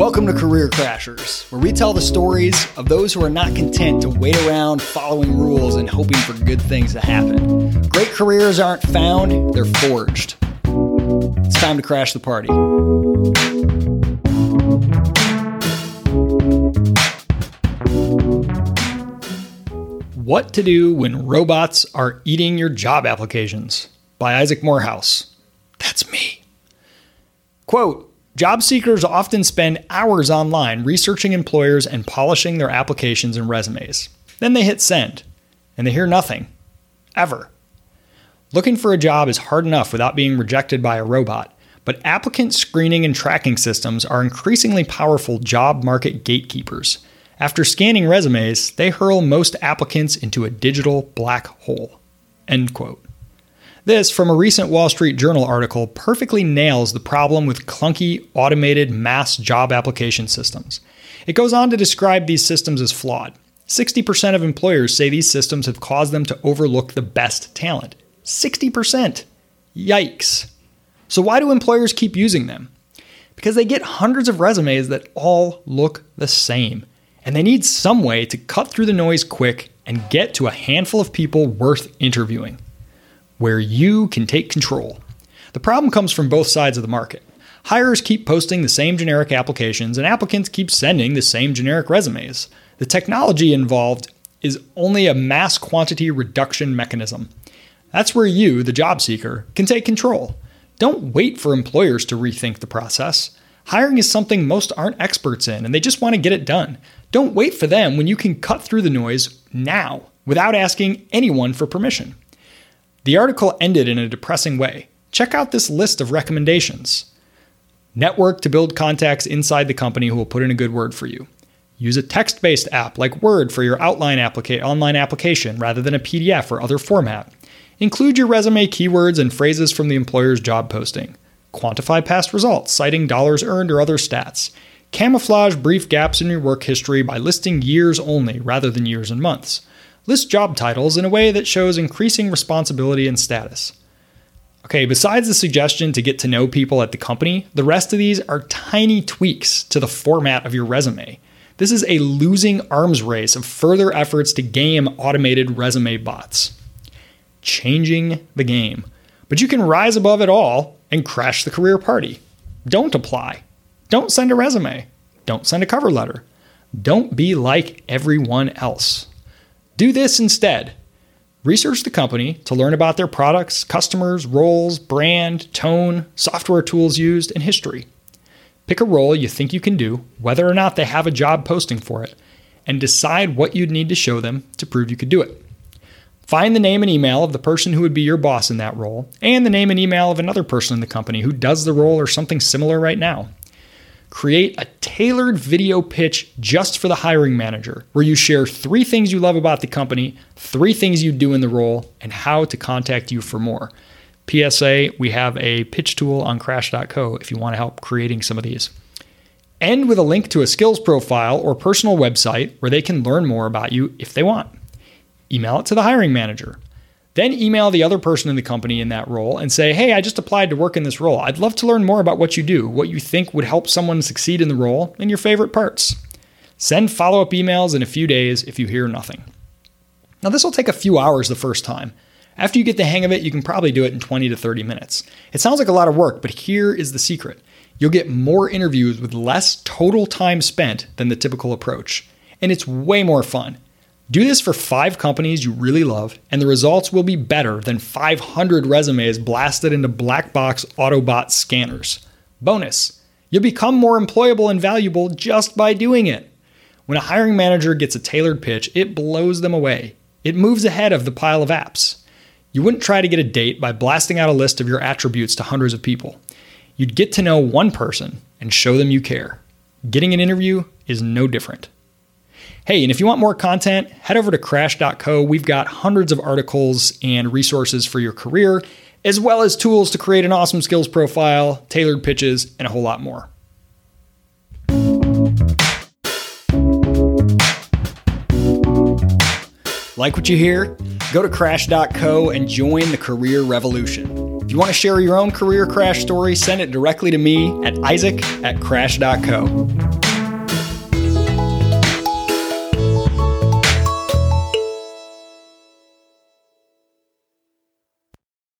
Welcome to Career Crashers, where we tell the stories of those who are not content to wait around following rules and hoping for good things to happen. Great careers aren't found, they're forged. It's time to crash the party. What to Do When Robots Are Eating Your Job Applications by Isaac Morehouse. That's me. Quote Job seekers often spend hours online researching employers and polishing their applications and resumes. Then they hit send, and they hear nothing. Ever. Looking for a job is hard enough without being rejected by a robot, but applicant screening and tracking systems are increasingly powerful job market gatekeepers. After scanning resumes, they hurl most applicants into a digital black hole. End quote. This, from a recent Wall Street Journal article, perfectly nails the problem with clunky, automated mass job application systems. It goes on to describe these systems as flawed. 60% of employers say these systems have caused them to overlook the best talent. 60%! Yikes. So, why do employers keep using them? Because they get hundreds of resumes that all look the same, and they need some way to cut through the noise quick and get to a handful of people worth interviewing where you can take control. The problem comes from both sides of the market. Hirers keep posting the same generic applications, and applicants keep sending the same generic resumes. The technology involved is only a mass quantity reduction mechanism. That's where you, the job seeker, can take control. Don't wait for employers to rethink the process. Hiring is something most aren't experts in, and they just want to get it done. Don't wait for them when you can cut through the noise now without asking anyone for permission. The article ended in a depressing way. Check out this list of recommendations. Network to build contacts inside the company who will put in a good word for you. Use a text based app like Word for your outline applica- online application rather than a PDF or other format. Include your resume keywords and phrases from the employer's job posting. Quantify past results, citing dollars earned or other stats. Camouflage brief gaps in your work history by listing years only rather than years and months. List job titles in a way that shows increasing responsibility and status. Okay, besides the suggestion to get to know people at the company, the rest of these are tiny tweaks to the format of your resume. This is a losing arms race of further efforts to game automated resume bots. Changing the game. But you can rise above it all and crash the career party. Don't apply. Don't send a resume. Don't send a cover letter. Don't be like everyone else. Do this instead. Research the company to learn about their products, customers, roles, brand, tone, software tools used, and history. Pick a role you think you can do, whether or not they have a job posting for it, and decide what you'd need to show them to prove you could do it. Find the name and email of the person who would be your boss in that role, and the name and email of another person in the company who does the role or something similar right now. Create a tailored video pitch just for the hiring manager where you share three things you love about the company, three things you do in the role, and how to contact you for more. PSA, we have a pitch tool on crash.co if you want to help creating some of these. End with a link to a skills profile or personal website where they can learn more about you if they want. Email it to the hiring manager. Then email the other person in the company in that role and say, Hey, I just applied to work in this role. I'd love to learn more about what you do, what you think would help someone succeed in the role, and your favorite parts. Send follow up emails in a few days if you hear nothing. Now, this will take a few hours the first time. After you get the hang of it, you can probably do it in 20 to 30 minutes. It sounds like a lot of work, but here is the secret you'll get more interviews with less total time spent than the typical approach. And it's way more fun. Do this for five companies you really love, and the results will be better than 500 resumes blasted into black box Autobot scanners. Bonus, you'll become more employable and valuable just by doing it. When a hiring manager gets a tailored pitch, it blows them away. It moves ahead of the pile of apps. You wouldn't try to get a date by blasting out a list of your attributes to hundreds of people. You'd get to know one person and show them you care. Getting an interview is no different. Hey, and if you want more content, head over to crash.co. We've got hundreds of articles and resources for your career, as well as tools to create an awesome skills profile, tailored pitches, and a whole lot more. Like what you hear? Go to crash.co and join the career revolution. If you want to share your own career crash story, send it directly to me at isaac at crash.co.